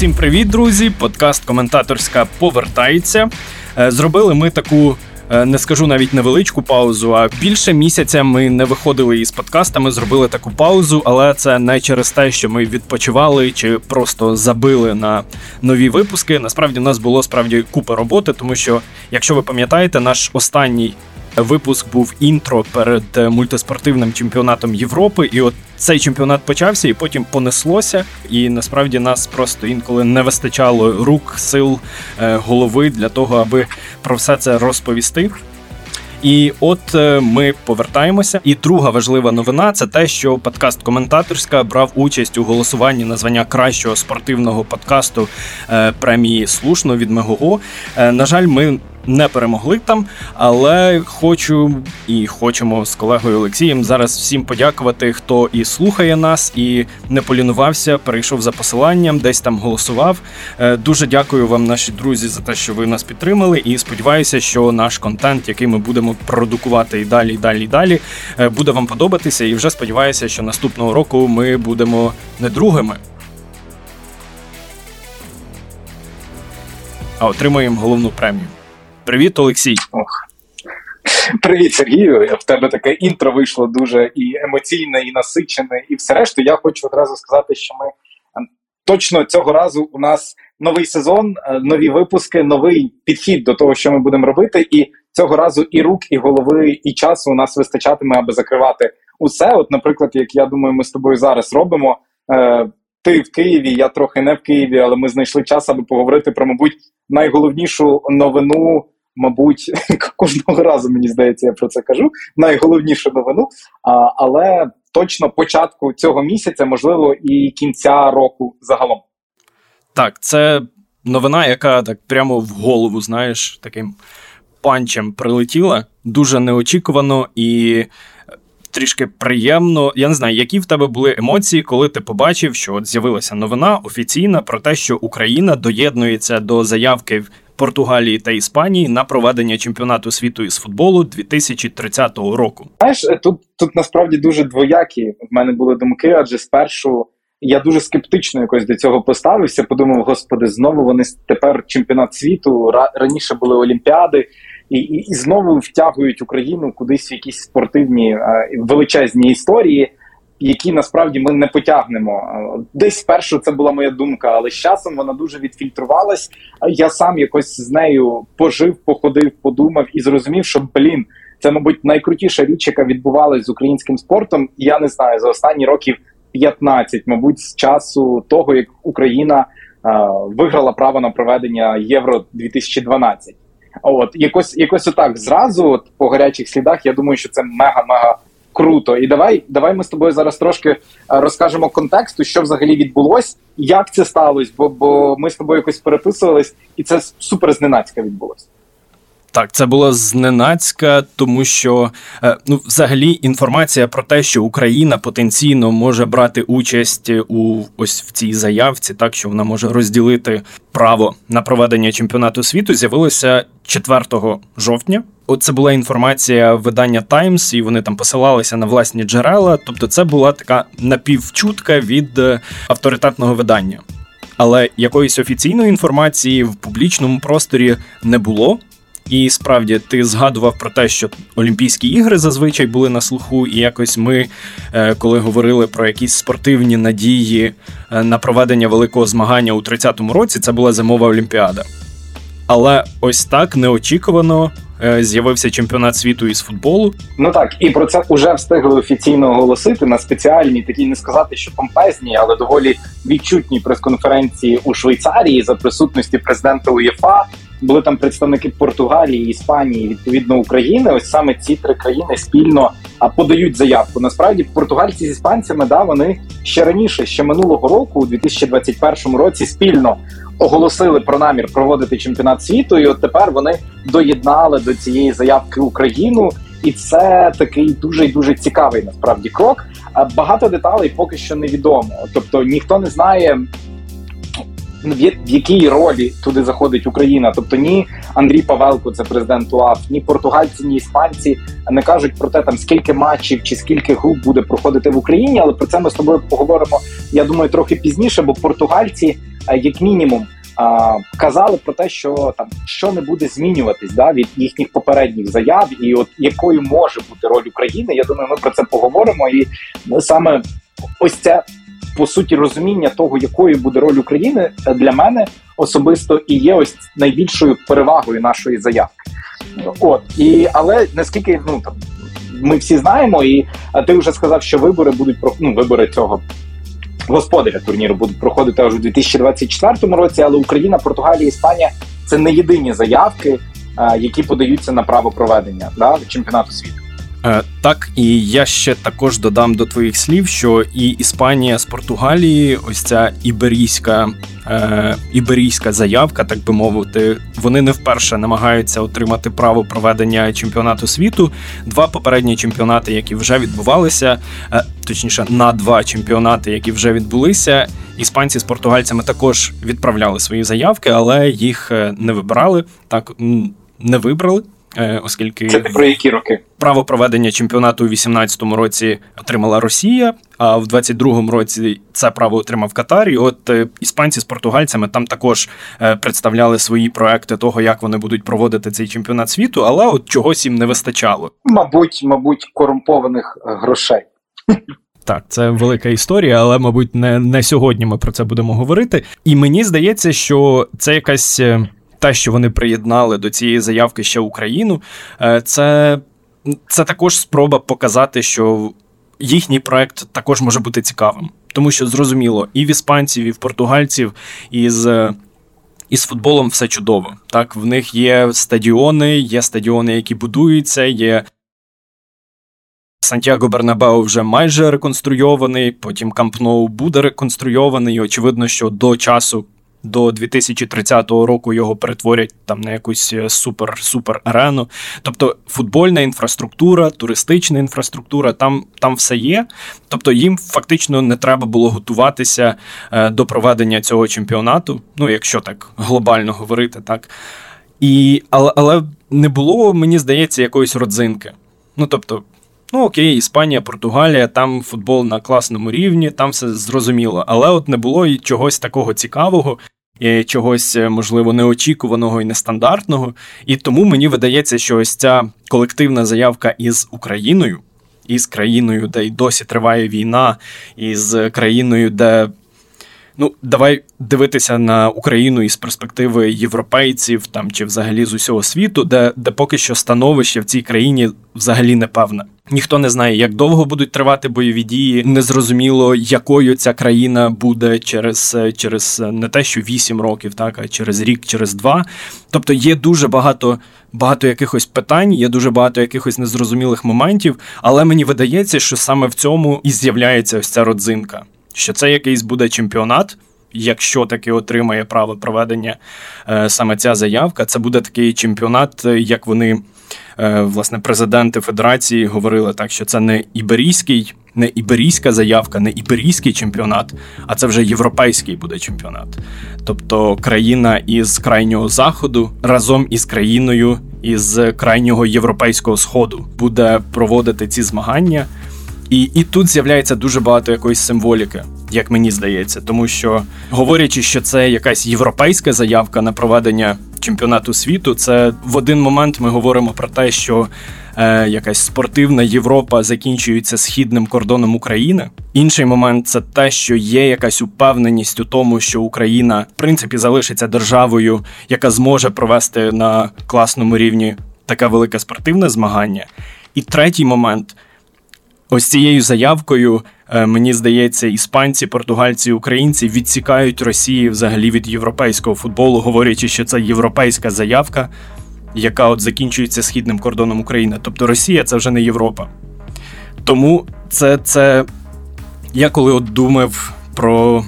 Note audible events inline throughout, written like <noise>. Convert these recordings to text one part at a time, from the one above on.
Всім привіт, друзі! Подкаст коментаторська повертається. Е, зробили ми таку. Е, не скажу навіть невеличку паузу, а більше місяця ми не виходили із подкастами, зробили таку паузу, але це не через те, що ми відпочивали чи просто забили на нові випуски. Насправді у нас було справді купа роботи, тому що, якщо ви пам'ятаєте, наш останній Випуск був інтро перед е, мультиспортивним чемпіонатом Європи, і от цей чемпіонат почався, і потім понеслося. І насправді нас просто інколи не вистачало рук, сил, е, голови для того, аби про все це розповісти. І от е, ми повертаємося. І друга важлива новина це те, що подкаст коментаторська брав участь у голосуванні на звання кращого спортивного подкасту премії Слушно від Мегого. На жаль, ми не перемогли там, але хочу і хочемо з колегою Олексієм зараз всім подякувати, хто і слухає нас, і не полінувався, перейшов за посиланням, десь там голосував. Е, дуже дякую вам, наші друзі, за те, що ви нас підтримали. І сподіваюся, що наш контент, який ми будемо продукувати і далі, і далі, і далі, е, буде вам подобатися. І вже сподіваюся, що наступного року ми будемо не другими. А отримуємо головну премію. Привіт, Олексій. Ох. Привіт, Сергію. В тебе таке інтро вийшло дуже і емоційне, і насичене, і все решту. Я хочу одразу сказати, що ми ем, точно цього разу у нас новий сезон, е, нові випуски, новий підхід до того, що ми будемо робити. І цього разу і рук, і голови, і часу у нас вистачатиме, аби закривати усе. От, наприклад, як я думаю, ми з тобою зараз робимо. Е, ти в Києві, я трохи не в Києві, але ми знайшли час, аби поговорити про, мабуть, найголовнішу новину мабуть, <laughs> кожного разу мені здається, я про це кажу. Найголовнішу новину, а, але точно початку цього місяця, можливо, і кінця року загалом. Так, це новина, яка так прямо в голову, знаєш, таким панчем прилетіла дуже неочікувано і. Трішки приємно, я не знаю, які в тебе були емоції, коли ти побачив, що от з'явилася новина офіційна про те, що Україна доєднується до заявки Португалії та Іспанії на проведення чемпіонату світу із футболу 2030 року. Знаєш, тут тут насправді дуже двоякі в мене були думки, адже спершу я дуже скептично якось до цього поставився. Подумав, господи, знову вони тепер чемпіонат світу. раніше були олімпіади. І, і і, знову втягують Україну кудись в якісь спортивні е, величезні історії які насправді ми не потягнемо. Десь спершу це була моя думка, але з часом вона дуже відфільтрувалась. Я сам якось з нею пожив, походив, подумав і зрозумів, що блін, це, мабуть, найкрутіша річ, яка відбувалась з українським спортом. Я не знаю за останні років 15, мабуть, з часу того, як Україна е, виграла право на проведення Євро 2012 От якось якось отак зразу, от по гарячих слідах, я думаю, що це мега-мега круто. І давай давай ми з тобою зараз трошки е, розкажемо контексту, що взагалі відбулось, як це сталося, бо бо ми з тобою якось переписувались, і це супер зненацька відбулось. Так, це було зненацька, тому що е, ну, взагалі інформація про те, що Україна потенційно може брати участь у ось в цій заявці, так що вона може розділити право на проведення чемпіонату світу, з'явилося 4 жовтня. Оце була інформація видання Times, і вони там посилалися на власні джерела. Тобто, це була така напівчутка від е, авторитетного видання. Але якоїсь офіційної інформації в публічному просторі не було. І справді ти згадував про те, що Олімпійські ігри зазвичай були на слуху, і якось ми, е, коли говорили про якісь спортивні надії е, на проведення великого змагання у 30-му році, це була зимова олімпіада. Але ось так неочікувано Е, з'явився чемпіонат світу із футболу. Ну так і про це вже встигли офіційно оголосити на спеціальній, такій не сказати, що помпезній, але доволі відчутній прес-конференції у Швейцарії за присутності президента УЄФА. Були там представники Португалії, Іспанії, відповідно України. Ось саме ці три країни спільно подають заявку. Насправді, португальці з іспанцями да вони ще раніше, ще минулого року, у 2021 році, спільно оголосили про намір проводити чемпіонат світу, і от тепер вони доєднали до цієї заявки Україну, і це такий дуже і дуже цікавий насправді крок. Багато деталей поки що невідомо. Тобто ніхто не знає. В якій ролі туди заходить Україна. Тобто ні Андрій Павелко, це президент УАФ, ні португальці, ні іспанці не кажуть про те, там скільки матчів чи скільки груп буде проходити в Україні. Але про це ми з тобою поговоримо. Я думаю, трохи пізніше, бо португальці, е, як мінімум. Казали про те, що там що не буде змінюватись да від їхніх попередніх заяв, і от якою може бути роль України. Я думаю, ми про це поговоримо. І саме ось це по суті розуміння того, якою буде роль України для мене особисто і є ось найбільшою перевагою нашої заявки. От і але наскільки ну там ми всі знаємо, і ти вже сказав, що вибори будуть про ну, вибори цього. Господаря турніру будуть проходити аж у 2024 році, але Україна, Португалія, Іспанія це не єдині заявки, які подаються на право проведення да, чемпіонату світу. Е, так, і я ще також додам до твоїх слів, що і Іспанія з Португалії, ось ця іберійська е, іберійська заявка, так би мовити, вони не вперше намагаються отримати право проведення чемпіонату світу. Два попередні чемпіонати, які вже відбувалися, е, точніше, на два чемпіонати, які вже відбулися. Іспанці з португальцями також відправляли свої заявки, але їх е, не вибирали так. Не вибрали, оскільки це про які роки право проведення чемпіонату у 18-му році отримала Росія, а в 22-му році це право отримав Катар. І От е, іспанці з португальцями там також е, представляли свої проекти того, як вони будуть проводити цей чемпіонат світу, але от чогось їм не вистачало. Мабуть, мабуть, корумпованих грошей. Так, це велика історія, але, мабуть, не, не сьогодні ми про це будемо говорити. І мені здається, що це якась те, що вони приєднали до цієї заявки ще Україну, е, це, це також спроба показати, що їхній проект також може бути цікавим. Тому що зрозуміло, і в іспанців, і в португальців, із. Із футболом все чудово. Так, в них є стадіони, є стадіони, які будуються, є. Сантьяго Бернабеу вже майже реконструйований, потім Кампноу буде реконструйований. І очевидно, що до часу, до 2030 року його перетворять там на якусь супер-супер арену. Тобто футбольна інфраструктура, туристична інфраструктура, там там все є. Тобто їм фактично не треба було готуватися е, до проведення цього чемпіонату, ну якщо так глобально говорити, так. І, Але але не було, мені здається, якоїсь родзинки. Ну тобто. Ну, окей, Іспанія, Португалія, там футбол на класному рівні, там все зрозуміло. Але от не було і чогось такого цікавого, і чогось, е, можливо, неочікуваного і нестандартного. І тому мені видається, що ось ця колективна заявка із Україною, із країною, де й досі триває війна, із країною, де Ну, давай дивитися на Україну із перспективи європейців там чи взагалі з усього світу, де де поки що становище в цій країні взагалі не певне. Ніхто не знає, як довго будуть тривати бойові дії. Незрозуміло, якою ця країна буде через через не те, що вісім років, так а через рік, через два. Тобто є дуже багато. Багато якихось питань, є дуже багато якихось незрозумілих моментів, але мені видається, що саме в цьому і з'являється ось ця родзинка що це якийсь буде чемпіонат. Якщо таки отримає право проведення е, саме ця заявка, це буде такий чемпіонат, як вони, е, власне, президенти Федерації говорили, так що це не іберійський, не іберійська заявка, не іберійський чемпіонат, а це вже європейський буде чемпіонат. Тобто країна із крайнього заходу разом із країною із крайнього європейського сходу буде проводити ці змагання. І і тут з'являється дуже багато якоїсь символіки, як мені здається, тому що говорячи, що це якась європейська заявка на проведення чемпіонату світу, це в один момент ми говоримо про те, що е, якась спортивна Європа закінчується східним кордоном України. Інший момент це те, що є якась упевненість у тому, що Україна в принципі залишиться державою, яка зможе провести на класному рівні таке велике спортивне змагання. І третій момент. Ось цією заявкою, е, мені здається, іспанці, португальці, українці відсікають Росії взагалі від європейського футболу, говорячи, що це європейська заявка, яка от закінчується східним кордоном України. Тобто Росія це вже не Європа. Тому це це я коли от думав про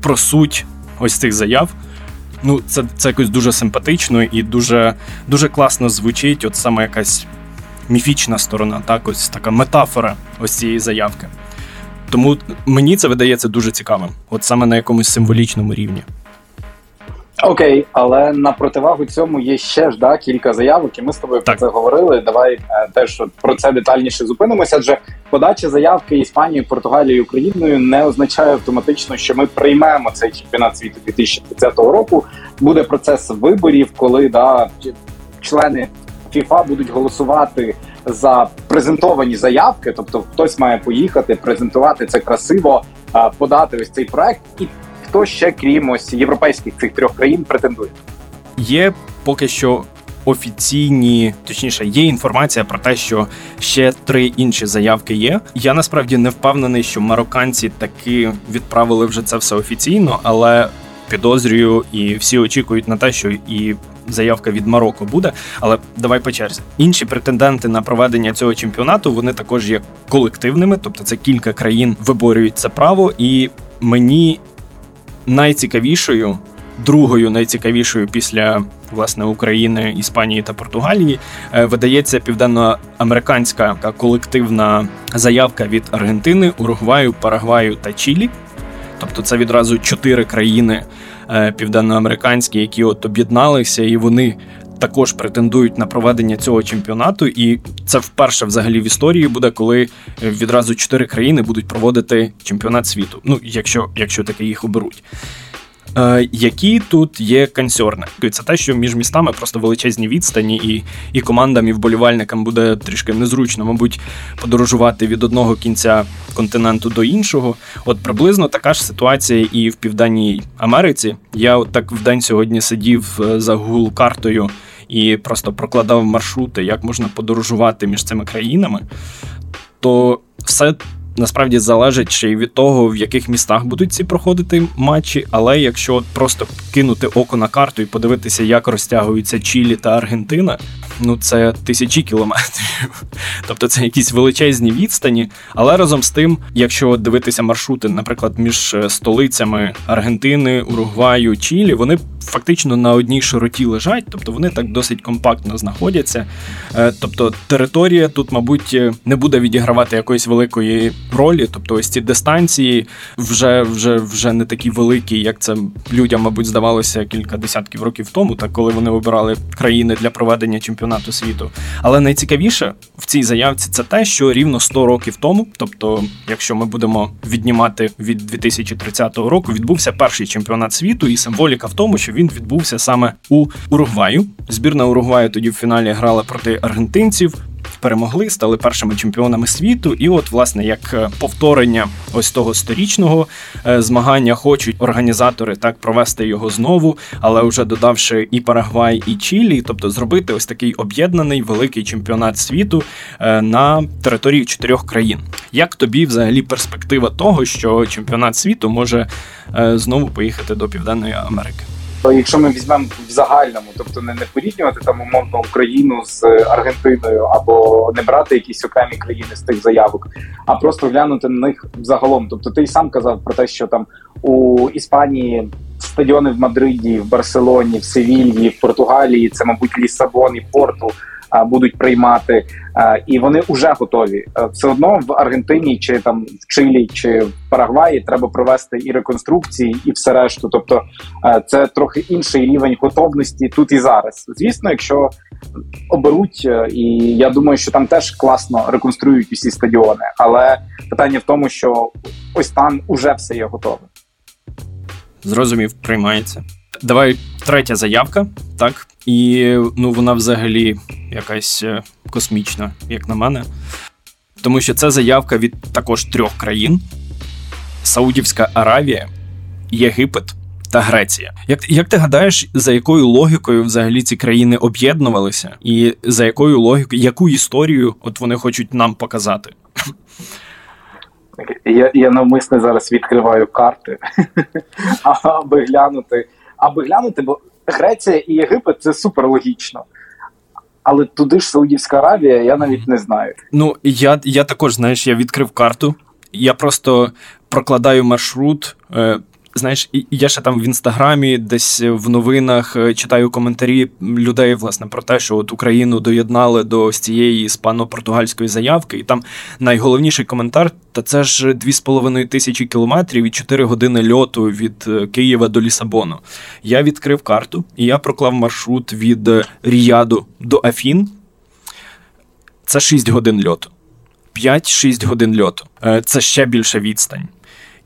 про суть ось цих заяв. Ну, це це якось дуже симпатично і дуже дуже класно звучить. От саме якась міфічна сторона, так ось така метафора ось цієї заявки. Тому мені це видається дуже цікавим, от саме на якомусь символічному рівні. Окей, але на противагу цьому є ще ж да кілька заявок, і ми з тобою так. про це говорили. Давай е, теж про це детальніше зупинимося. Адже подача заявки Іспанією, Португалією, Україною не означає автоматично, що ми приймемо цей чемпіонат світу 2030 року. Буде процес виборів, коли да члени ФІФА будуть голосувати за презентовані заявки. Тобто, хтось має поїхати, презентувати це красиво, подати ось цей проект і хто ще крім ось європейських цих трьох країн претендує? Є поки що. Офіційні, точніше, є інформація про те, що ще три інші заявки є. Я насправді не впевнений, що марокканці таки відправили вже це все офіційно, але підозрюю, і всі очікують на те, що і заявка від Марокко буде. Але давай по черзі. Інші претенденти на проведення цього чемпіонату вони також є колективними, тобто це кілька країн виборюють це право, і мені найцікавішою, другою найцікавішою після власне України, Іспанії та Португалії е, видається південноамериканська колективна заявка від Аргентини, Уругваю, Парагваю та Чилі. Тобто це відразу чотири країни південноамериканські, які от об'єдналися, і вони також претендують на проведення цього чемпіонату. І це вперше взагалі в історії буде, коли відразу чотири країни будуть проводити чемпіонат світу. Ну, якщо, якщо таки їх оберуть. Е, які тут є консерни? Це те, що між містами просто величезні відстані, і і командам і вболівальникам буде трішки незручно, мабуть, подорожувати від одного кінця континенту до іншого. От приблизно така ж ситуація і в Південній Америці. Я от так в день сьогодні сидів е, за Google картою і просто прокладав маршрути, як можна подорожувати між цими країнами. То все насправді залежить ще й від того, в яких містах будуть ці проходити матчі. Але якщо просто кинути око на карту і подивитися, як розтягуються Чилі та Аргентина, ну це тисячі кілометрів. <laughs> Тобто це якісь величезні відстані. Але разом з тим, якщо дивитися маршрути, наприклад, між е, столицями Аргентини, Уругваю, Чилі, вони фактично на одній широті лежать, тобто вони так досить компактно знаходяться. Е, тобто територія тут, мабуть, не буде відігравати якоїсь великої ролі. Тобто, ось ці дистанції вже вже, вже не такі великі, як це людям, мабуть, здавалося кілька десятків років тому, так коли вони обирали країни для проведення чемпіонату світу. Але найцікавіше в цій заявці це те, що рівно 100 років тому, тобто, якщо ми будемо віднімати від 2030 року, відбувся перший чемпіонат світу, і символіка в тому, що він відбувся саме у Уругваю. Збірна Уругваю тоді в фіналі грала проти аргентинців перемогли, стали першими чемпіонами світу. І, от, власне, як е, повторення ось того сторічного е, змагання, хочуть організатори так провести його знову, але вже додавши і Парагвай, і Чилі, тобто зробити ось такий об'єднаний великий чемпіонат світу е, на території чотирьох країн. Як тобі взагалі перспектива того, що чемпіонат світу може знову поїхати до Південної Америки? Якщо ми візьмемо в загальному, тобто не не порівнювати там умовно Україну з Аргентиною або не брати якісь окремі країни з тих заявок, а просто глянути на них загалом. Тобто, ти й сам казав про те, що там у Іспанії стадіони в Мадриді, в Барселоні, в Севільї, в Португалії, це мабуть Лісабон і Порту будуть приймати, і вони вже готові. Все одно в Аргентині чи там в Чилі чи в Парагваї треба провести і реконструкції, і все решту. Тобто це трохи інший рівень готовності тут і зараз. Звісно, якщо оберуть, е, і я думаю, що там теж класно реконструюють усі стадіони, але питання в тому, що ось там уже все є готове. Зрозумів, приймається. Давай третя заявка, так і ну вона взагалі якась е, космічна, як на мене. Тому що це заявка від також трьох країн: Саудівська Аравія, Єгипет та Греція. Як як ти гадаєш, за якою логікою взагалі ці країни об'єднувалися, і за якою логікою, яку історію от вони хочуть нам показати? Я я навмисне зараз відкриваю карти, <laughs> аби глянути, аби глянути, бо Греція і Єгипет це супер логічно. Але туди ж Саудівська Аравія, я навіть не знаю. Ну я я також знаєш, я відкрив карту. Я просто прокладаю маршрут. Е, знаєш, я ще там в інстаграмі, десь в новинах е, читаю коментарі людей, власне, про те, що от Україну доєднали до цієї іспано-португальської заявки, і там найголовніший коментар: та це ж 2,5 тисячі кілометрів і 4 години льоту від е, Києва до Лісабону. Я відкрив карту і я проклав маршрут від е, Ріяду до Афін. Це 6 годин льоту. 5-6 годин льоту. Це ще більша відстань.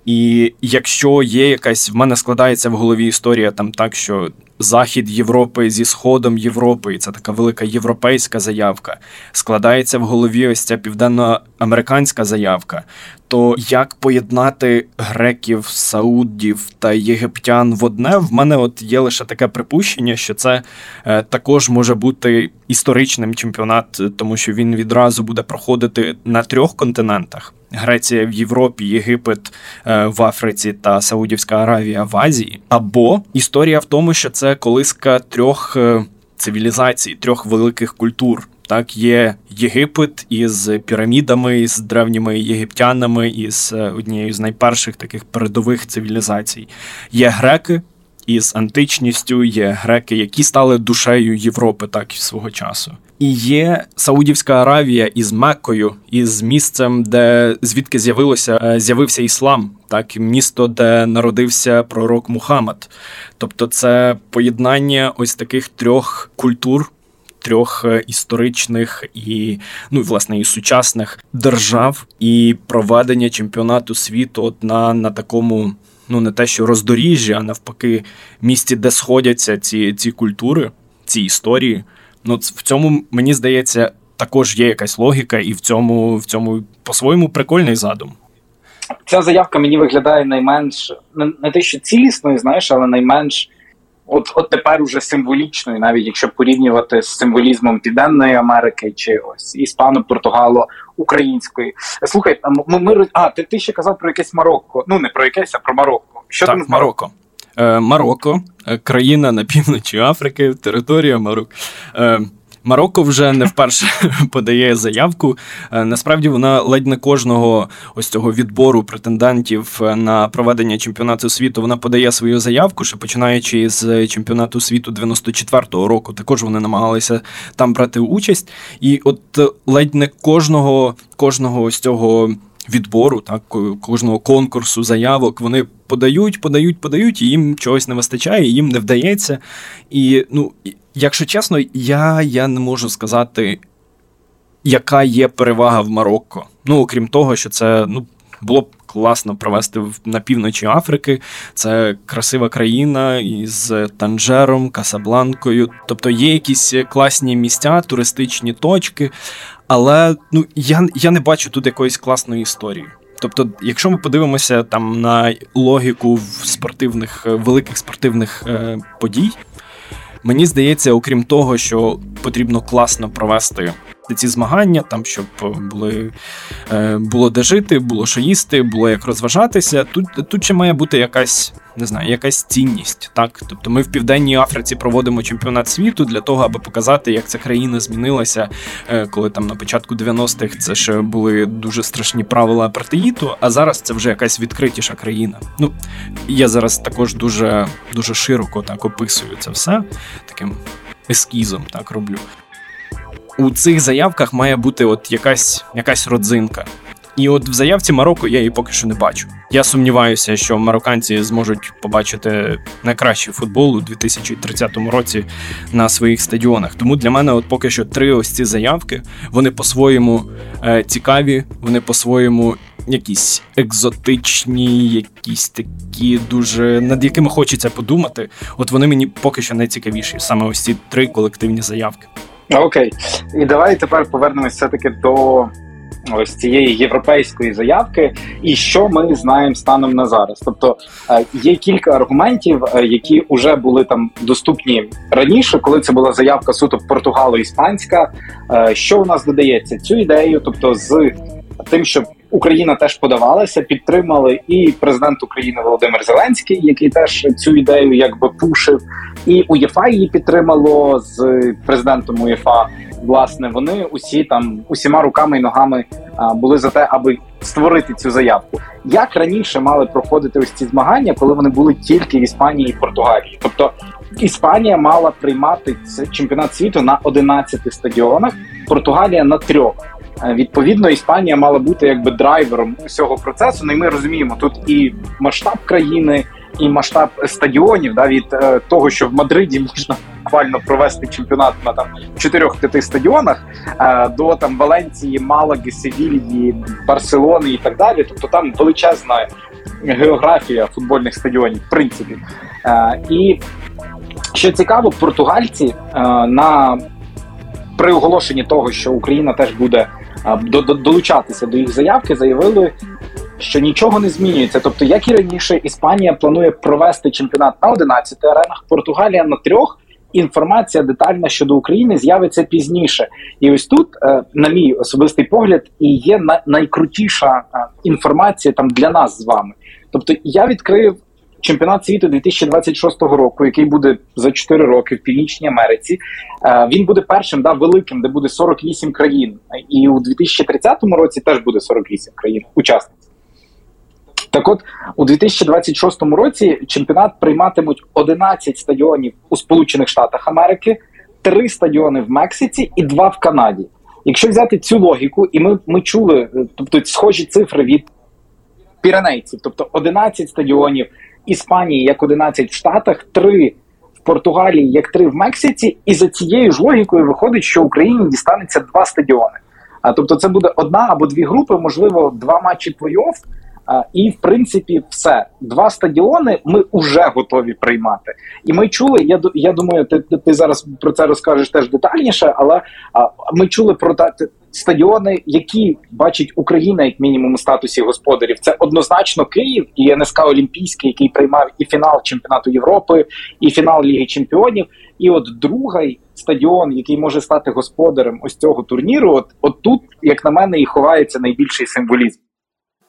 І якщо є якась в мене складається в голові історія там так, що захід Європи зі Сходом Європи, і це така велика європейська заявка, складається в голові ось ця південноамериканська заявка, то як поєднати греків, саудів та єгиптян в одне, в мене от є лише таке припущення, що це е, також може бути історичним чемпіонат, тому що він відразу буде проходити на трьох континентах. Греція в Європі, Єгипет е, в Африці та Саудівська Аравія в Азії. Або історія в тому, що це колиска трьох е, цивілізацій, трьох великих культур. Так, є Єгипет із пірамідами, із древніми єгиптянами, із е, однією з найперших таких передових цивілізацій. Є греки із античністю, є греки, які стали душею Європи, так і свого часу. І є Саудівська Аравія із Меккою, із місцем, де звідки з'явилося е, з'явився іслам, так місто, де народився пророк Мухаммад. Тобто, це поєднання ось таких трьох культур. Трьох е, історичних і ну власне і сучасних держав, і проведення чемпіонату світу от на на такому, ну не те, що роздоріжжя, а навпаки, місці, де сходяться ці ці культури, ці історії. Ну, в цьому мені здається, також є якась логіка, і в цьому в цьому по-своєму прикольний задум. Ця заявка мені виглядає найменш не, те, що цілісною, знаєш, але найменш от от тепер уже символічною, навіть якщо порівнювати з символізмом Південної Америки чи ось іспано, португало української. Слухай, ми, ми а ти ти ще казав про якесь Марокко. Ну не про якесь, а про Марокко. Що так, там Марокко? Е, Марокко, е, країна на півночі Африки, територія Марокко. Е, Марокко вже не вперше <laughs> подає заявку. Насправді вона ледь не кожного ось цього відбору претендентів на проведення чемпіонату світу. Вона подає свою заявку, що починаючи з чемпіонату світу 94-го року, також вони намагалися там брати участь. І от ледь не кожного кожного ось цього відбору, так кожного конкурсу заявок вони подають, подають, подають, і їм чогось не вистачає, їм не вдається. І ну, якщо чесно, я, я не можу сказати. Яка є перевага в Марокко? Ну, окрім того, що це ну, було б класно провести на півночі Африки. Це красива країна із Танжером, Касабланкою. Тобто є якісь класні місця, туристичні точки, але ну я я не бачу тут якоїсь класної історії. Тобто, якщо ми подивимося там на логіку в спортивних великих спортивних е, подій, мені здається, окрім того, що потрібно класно провести ці змагання, там щоб були, е, було де жити, було що їсти, було як розважатися. Тут тут ще має бути якась не знаю, якась цінність. Так, тобто ми в південній Африці проводимо чемпіонат світу для того, аби показати, як ця країна змінилася, е, коли там на початку 90-х це ще були дуже страшні правила апартеїду, а зараз це вже якась відкритіша країна. Ну я зараз також дуже дуже широко так описую це все таким ескізом, так роблю у цих заявках має бути от якась якась родзинка. І от в заявці Марокко я її поки що не бачу. Я сумніваюся, що марокканці зможуть побачити найкращий футбол у 2030 році на своїх стадіонах. Тому для мене, от поки що, три ось ці заявки вони по-своєму е, цікаві, вони по-своєму якісь екзотичні, якісь такі дуже над якими хочеться подумати. От вони мені поки що найцікавіші, саме ось ці три колективні заявки. Окей, і давай тепер повернемось все таки до ось цієї європейської заявки, і що ми знаємо станом на зараз. Тобто е, є кілька аргументів, е, які вже були там доступні раніше, коли це була заявка суто португало-іспанська. Е, що у нас додається цю ідею, тобто з тим, щоб Україна теж подавалася, підтримали і президент України Володимир Зеленський, який теж цю ідею якби пушив, і УЄФА її підтримало з президентом УЄФА. Власне, вони усі там усіма руками і ногами були за те, аби створити цю заявку. Як раніше мали проходити ось ці змагання, коли вони були тільки в Іспанії і Португалії? Тобто Іспанія мала приймати чемпіонат світу на 11 стадіонах, Португалія на трьох. Е, відповідно, Іспанія мала бути якби драйвером усього процесу. Ну і ми розуміємо, тут і масштаб країни, і масштаб стадіонів да, від е, того, що в Мадриді можна буквально провести чемпіонат на там чотирьох-п'яти стадіонах е, до там Валенції, Малаги, Севільї, Барселони і так далі. Тобто там величезна географія футбольних стадіонів, в принципі. Е, і що цікаво, португальці е, на при оголошенні того, що Україна теж буде долучатися до їх заявки, заявили, що нічого не змінюється. Тобто, як і раніше, Іспанія планує провести чемпіонат на 11 аренах, Португалія на трьох. Інформація детальна щодо України з'явиться пізніше, і ось тут, е, на мій особистий погляд, і є найкрутіша інформація там для нас з вами. Тобто, я відкрив чемпіонат світу 2026 року, який буде за 4 роки в Північній Америці. Е, він буде першим да, великим, де буде 48 країн. І у 2030 році теж буде 48 країн учасниць. Так от у 2026 році чемпіонат прийматимуть 11 стадіонів у Сполучених Штатах Америки, 3 стадіони в Мексиці і 2 в Канаді. Якщо взяти цю логіку, і ми ми чули, е, тобто схожі цифри від піранейців, тобто 11 стадіонів, Іспанії як 11 в Штатах, 3 в Португалії, як 3 в Мексиці, і за цією ж логікою виходить, що Україні дістанеться два стадіони. А тобто, це буде одна або дві групи, можливо, два матчі плей-офф, і в принципі, все два стадіони ми вже готові приймати. І ми чули. Я я думаю, ти ти зараз про це розкажеш теж детальніше, але а, ми чули про та стадіони, які бачить Україна як мінімум у статусі господарів. Це однозначно Київ і НСК Олімпійський, який приймав і фінал чемпіонату Європи, і фінал Ліги Чемпіонів. І от другий стадіон, який може стати господарем ось цього турніру, от, от тут, як на мене, і ховається найбільший символізм.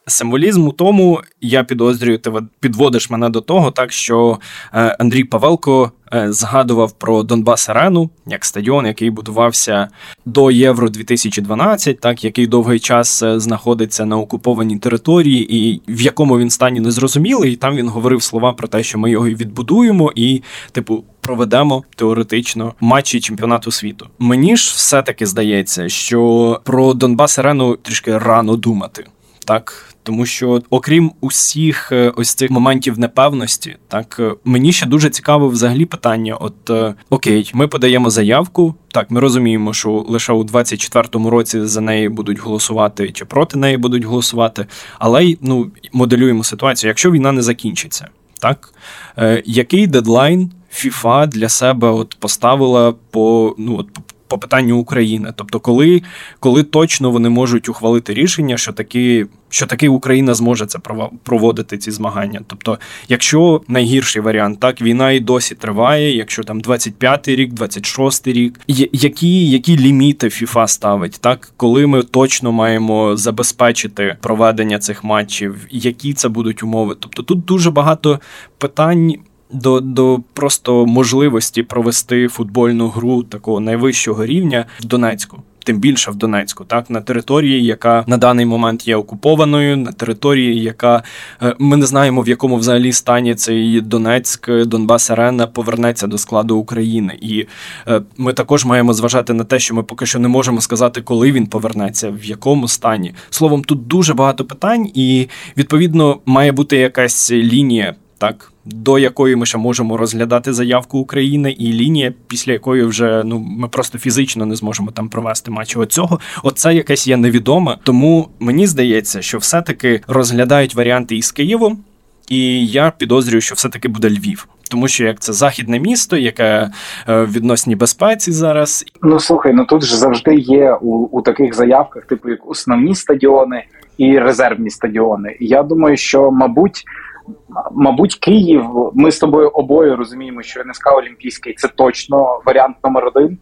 Символізм у тому, я підозрюю, ти підводиш мене до того, так що е, Андрій Павелко е, згадував про Донбас Арену як стадіон, який будувався до Євро 2012, так який довгий час е, знаходиться на окупованій території, і в якому він стані незрозумілий. І там він говорив слова про те, що ми його відбудуємо, і, типу, проведемо теоретично матчі чемпіонату світу. Мені ж все таки здається, що про Донбас Арену трішки рано думати. Так, тому що, окрім усіх е, ось цих моментів непевності, так е, мені ще дуже цікаве взагалі питання: от е, окей, ми подаємо заявку. Так, ми розуміємо, що лише у 24-му році за неї будуть голосувати чи проти неї будуть голосувати, але ну моделюємо ситуацію, якщо війна не закінчиться, так е, який дедлайн FIFA для себе от поставила по ну от по питанню України. Тобто, коли коли точно вони можуть ухвалити рішення, що таки що таки Україна зможе це проводити ці змагання. Тобто, якщо найгірший варіант, так війна і досі триває, якщо там 25-й рік, 26-й рік, які які ліміти ФІФА ставить, так коли ми точно маємо забезпечити проведення цих матчів, які це будуть умови? Тобто тут дуже багато питань до до просто можливості провести футбольну гру такого найвищого рівня в Донецьку. Тим більше в Донецьку, так на території, яка на даний момент є окупованою, на території, яка е, ми не знаємо в якому взагалі стані цей Донецьк, Донбас Арена повернеться до складу України, і е, ми також маємо зважати на те, що ми поки що не можемо сказати, коли він повернеться, в якому стані. Словом, тут дуже багато питань, і відповідно має бути якась лінія так, до якої ми ще можемо розглядати заявку України, і лінія, після якої вже ну ми просто фізично не зможемо там провести матч. Оцього, оце якесь є невідоме. Тому мені здається, що все-таки розглядають варіанти із Києвом, і я підозрюю, що все-таки буде Львів. Тому що як це західне місто, яке е, в відносній безпеці зараз. Ну слухай, ну тут ж завжди є у у таких заявках, типу як основні стадіони і резервні стадіони. Я думаю, що мабуть Мабуть, Київ. Ми з тобою обоє розуміємо, що НСК Олімпійський це точно варіант номер один.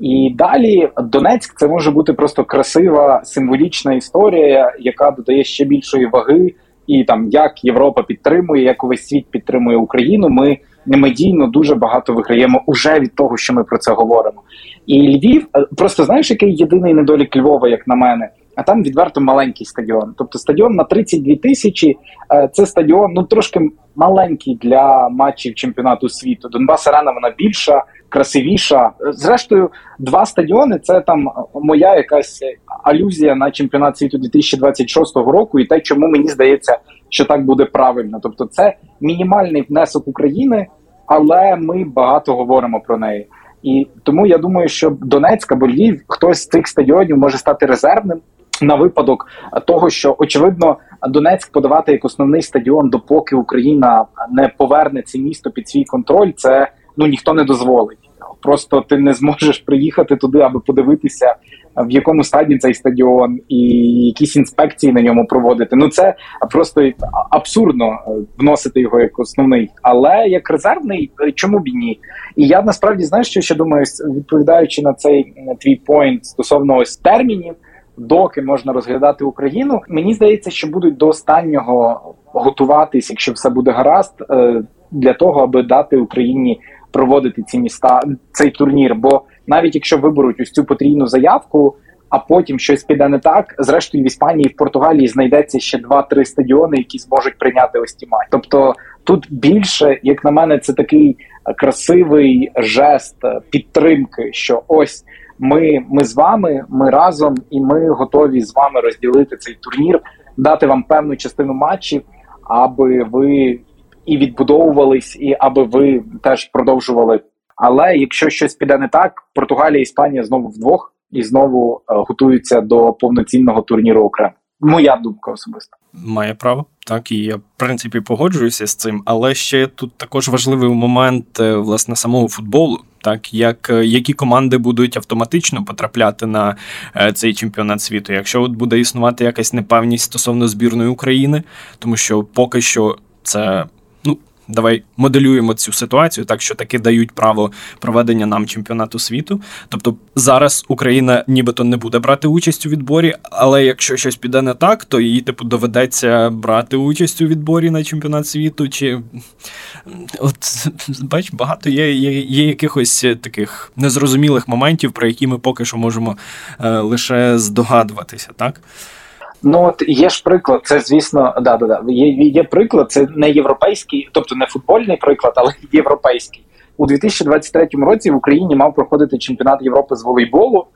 І далі Донецьк це може бути просто красива символічна історія, яка додає ще більшої ваги, і там як Європа підтримує, як увесь світ підтримує Україну. Ми немедійно дуже багато виграємо уже від того, що ми про це говоримо. І Львів просто знаєш, який єдиний недолік Львова, як на мене, а там відверто маленький стадіон. Тобто стадіон на 32 тисячі е, це стадіон ну трошки маленький для матчів чемпіонату світу. Донбас Арена вона більша, красивіша. Зрештою, два стадіони це там моя якась алюзія на чемпіонат світу 2026 року, і те, чому мені здається, що так буде правильно. Тобто, це мінімальний внесок України, але ми багато говоримо про неї. І тому я думаю, що Донецьк або Львів, хтось з цих стадіонів може стати резервним на випадок того, що очевидно Донецьк подавати як основний стадіон, допоки Україна не поверне це місто під свій контроль, це ну ніхто не дозволить. Просто ти не зможеш приїхати туди, аби подивитися, в якому стадії цей стадіон, і якісь інспекції на ньому проводити. Ну це просто абсурдно е, вносити його як основний, але як резервний, е, чому б і ні? І я насправді знаю, що ще думаю, відповідаючи на цей твій поінт стосовно ось термінів доки можна розглядати Україну. Мені здається, що будуть до останнього готуватись, якщо все буде гаразд, е, для того, аби дати Україні проводити ці міста цей турнір. Бо навіть якщо виберуть ось цю потрійну заявку. А потім щось піде не так. Зрештою, в Іспанії в Португалії знайдеться ще два-три стадіони, які зможуть прийняти ось ті матчі. Тобто тут більше, як на мене, це такий красивий жест підтримки, що ось ми, ми з вами, ми разом, і ми готові з вами розділити цей турнір, дати вам певну частину матчів, аби ви і відбудовувались, і аби ви теж продовжували. Але якщо щось піде не так, Португалія і Іспанія знову вдвох і знову е, готуються до повноцінного турніру окремо. Моя думка особиста має право. Так, і я в принципі погоджуюся з цим, але ще тут також важливий момент е, власне самого футболу, так як е, які команди будуть автоматично потрапляти на цей чемпіонат світу, якщо от буде існувати якась непевність стосовно збірної України, тому що поки що це давай моделюємо цю ситуацію, так що таки дають право проведення нам чемпіонату світу. Тобто зараз Україна нібито не буде брати участь у відборі, але якщо щось піде не так, то їй типу доведеться брати участь у відборі на чемпіонат світу. Чи от бач, багато є, є, є якихось таких незрозумілих моментів, про які ми поки що можемо е, лише здогадуватися, так. Ну от є ж приклад, це звісно, да, да, да. Є, є приклад, це не європейський, тобто не футбольний приклад, але <laughs> європейський. У 2023 році в Україні мав проходити чемпіонат Європи з волейболу.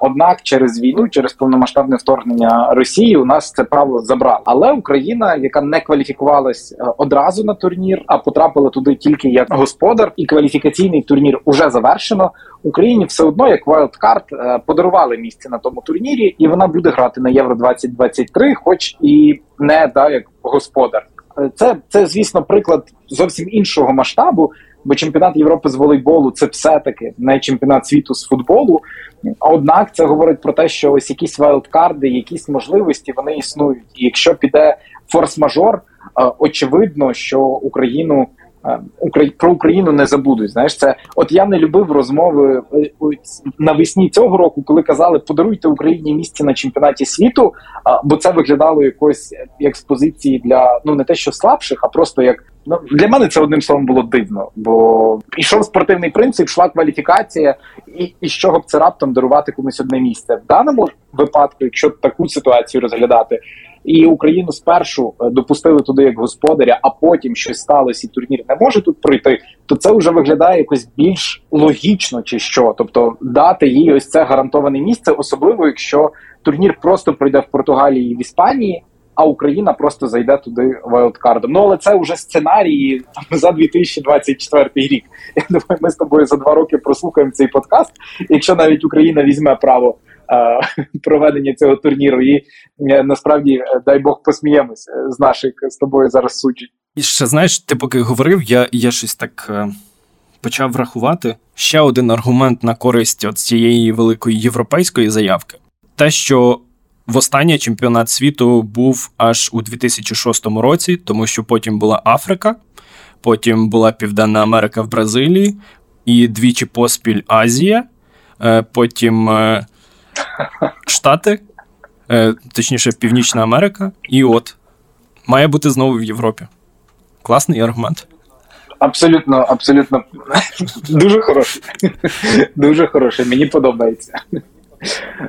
Однак через війну, через повномасштабне вторгнення Росії, у нас це право забрали. Але Україна, яка не кваліфікувалась е, одразу на турнір, а потрапила туди тільки як господар, і кваліфікаційний турнір уже завершено. Україні все одно як вайлдкарт подарували місце на тому турнірі, і вона буде грати на євро 2023 хоч і не да як господар. Е, це це, звісно, приклад зовсім іншого масштабу. Бо чемпіонат Європи з волейболу це все-таки не чемпіонат світу з футболу. Однак це говорить про те, що ось якісь вайлдкарди, якісь можливості вони існують. І якщо піде форс-мажор, е, очевидно, що Україну про Україну не забудуть. Знаєш, це от я не любив розмови е, навесні цього року, коли казали подаруйте Україні місце на чемпіонаті світу, бо це виглядало якось як з позиції для ну не те, що слабших, а просто як Ну для мене це одним словом було дивно, бо ішов спортивний принцип, йшла кваліфікація, і і з чого б це раптом дарувати комусь одне місце в даному випадку, якщо таку ситуацію розглядати, і Україну спершу е, допустили туди як господаря, а потім щось сталося, і турнір не може тут пройти, то це вже виглядає якось більш логічно, чи що, тобто дати їй ось це гарантоване місце, особливо якщо турнір просто пройде в Португалії і в Іспанії а Україна просто зайде туди вайлдкардом. Ну але це вже сценарії за 2024 рік. <laughs> Я думаю, ми з тобою за два роки прослухаємо цей подкаст. Якщо навіть Україна візьме право <laughs> проведення цього турніру, і е, насправді е, дай Бог посміємось з наших з тобою зараз суджень. І ще знаєш, ти поки говорив, я я щось так е, почав рахувати. Ще один аргумент на користь от цієї великої європейської заявки: те, що Востаннє чемпіонат світу був аж у 2006 році, тому що потім була Африка, потім була Південна Америка в Бразилії, і двічі поспіль Азія, е, потім е, Штати, е, точніше, Північна Америка, і от має бути знову в Європі. Класний аргумент. Абсолютно, абсолютно дуже хороший. Дуже хороший. Мені подобається.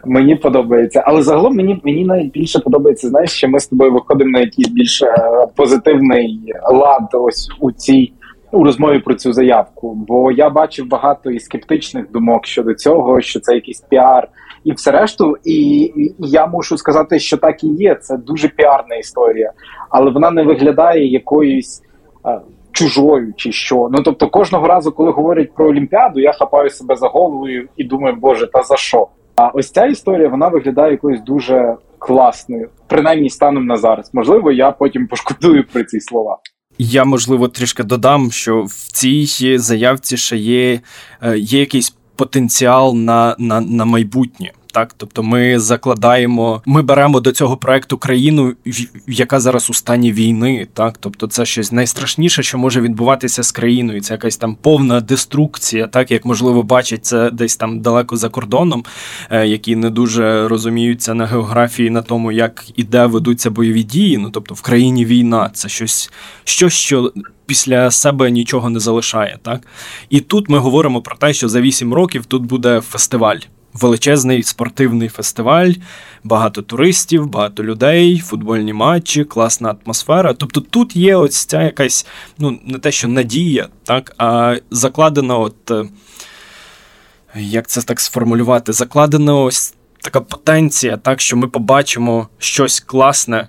Мені подобається. Але загалом мені мені найбільше подобається, знаєш, що ми з тобою виходимо на якийсь більш е, позитивний лад ось у цій у розмові про цю заявку. Бо я бачив багато і скептичних думок щодо цього, що це якийсь піар і все решту. І, і я мушу сказати, що так і є. Це дуже піарна історія, але вона не виглядає якоюсь. Е, чужою чи що. Ну тобто, кожного разу, коли говорять про Олімпіаду, я хапаю себе за головою і думаю, боже, та за що? А ось ця історія вона виглядає якоюсь дуже класною, принаймні станом на зараз. Можливо, я потім пошкодую про ці слова. Я можливо трішки додам, що в цій заявці ще є, е, є якийсь потенціал на, на, на майбутнє. Так, тобто ми закладаємо, ми беремо до цього проекту країну, яка зараз у стані війни. Так, тобто, це щось найстрашніше, що може відбуватися з країною. Це якась там повна деструкція, так як можливо бачать це десь там далеко за кордоном, е, які не дуже розуміються на географії на тому, як і де ведуться бойові дії. Ну тобто в країні війна це щось, щось що. Після себе нічого не залишає, так і тут ми говоримо про те, що за 8 років тут буде фестиваль величезний спортивний фестиваль, багато туристів, багато людей, футбольні матчі, класна атмосфера. Тобто тут є ось ця якась, ну, не те, що надія, так, а закладена, от е, як це так сформулювати, закладена ось така потенція, так, що ми побачимо щось класне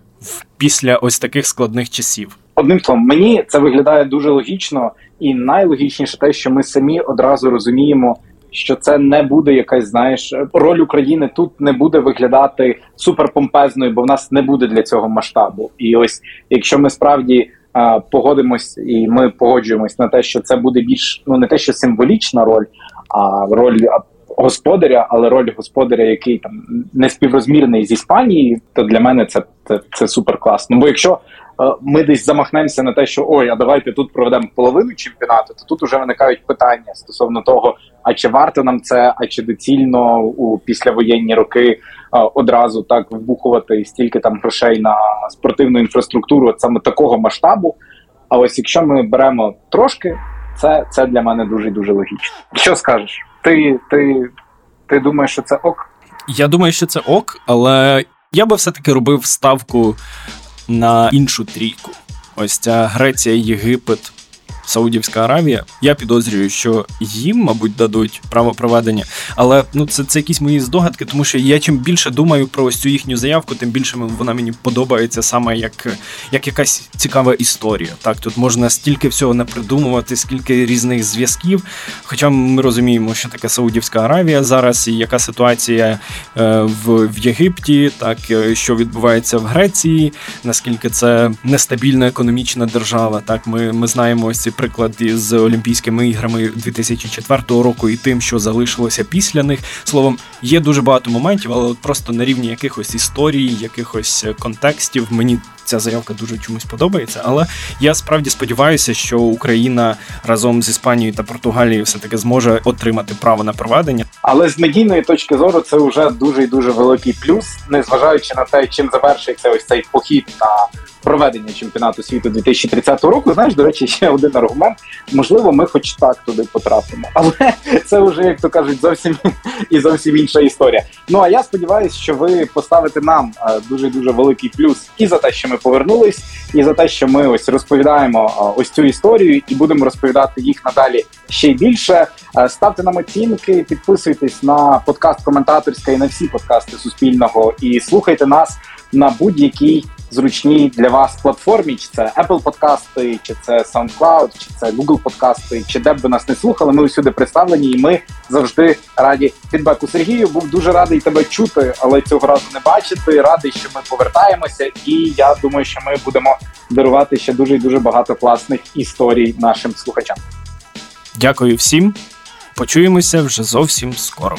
після ось таких складних часів. Одним словом, мені це виглядає дуже логічно, і найлогічніше те, що ми самі одразу розуміємо що це не буде якась, знаєш, роль України тут не буде виглядати суперпомпезною, бо в нас не буде для цього масштабу. І ось якщо ми справді а, погодимось і ми погоджуємось на те, що це буде більш ну не те, що символічна роль, а роль. Господаря, але роль господаря, який там не співрозмірний з Іспанією, то для мене це це, це супер класно. Бо якщо Е, ми десь замахнемося на те, що ой, а давайте тут проведемо половину чемпіонату, то тут вже виникають питання стосовно того, а чи варто нам це, а чи доцільно у післявоєнні роки е, одразу так вбухувати стільки там грошей на спортивну інфраструктуру саме такого масштабу. А ось якщо ми беремо трошки, це це для мене дуже дуже логічно. Що скажеш? Ти, Ти, Ти думаєш, що це ок? Я думаю, що це ок, але я би все-таки робив ставку на іншу трійку. Ось ця Греція, Єгипет, Саудівська Аравія. Я підозрюю, що їм, мабуть, дадуть право проведення, але ну це це якісь мої здогадки, тому що я чим більше думаю про ось цю їхню заявку, тим більше вона мені подобається саме як як якась цікава історія. Так, тут можна стільки всього не придумувати, скільки різних зв'язків. Хоча ми розуміємо, що таке Саудівська Аравія зараз, і яка ситуація е, в, в Єгипті, так е, що відбувається в Греції, наскільки це нестабільна економічна держава. Так, ми, ми знаємо ось ці приклад із Олімпійськими іграми 2004 року і тим, що залишилося після них. Словом, є дуже багато моментів, але от просто на рівні якихось історій, якихось контекстів мені. Ця заявка дуже чомусь подобається, але я справді сподіваюся, що Україна разом з Іспанією та Португалією все таки зможе отримати право на проведення. Але з медійної точки зору це вже дуже і дуже великий плюс, незважаючи на те, чим завершується ось цей похід на проведення чемпіонату світу 2030 року. Знаєш, до речі, ще один аргумент. Можливо, ми хоч так туди потрапимо, але <laughs> це вже як то кажуть, зовсім і зовсім інша історія. Ну а я сподіваюся, що ви поставите нам дуже дуже великий плюс і за те, що ми повернулись, і за те, що ми ось розповідаємо ось цю історію, і будемо розповідати їх надалі ще й більше. Ставте нам оцінки, підписуйтесь на подкаст коментаторська і на всі подкасти Суспільного, і слухайте нас на будь-якій зручній для вас платформі, чи це Apple подкасти, чи це SoundCloud, чи це Google подкасти, чи де б ви нас не слухали. Ми усюди представлені, і ми завжди раді фідбеку. Сергію був дуже радий тебе чути, але цього разу не бачити. Радий, що ми повертаємося, і я думаю, що ми будемо дарувати ще дуже і дуже багато класних історій нашим слухачам. Дякую всім. Почуємося вже зовсім скоро.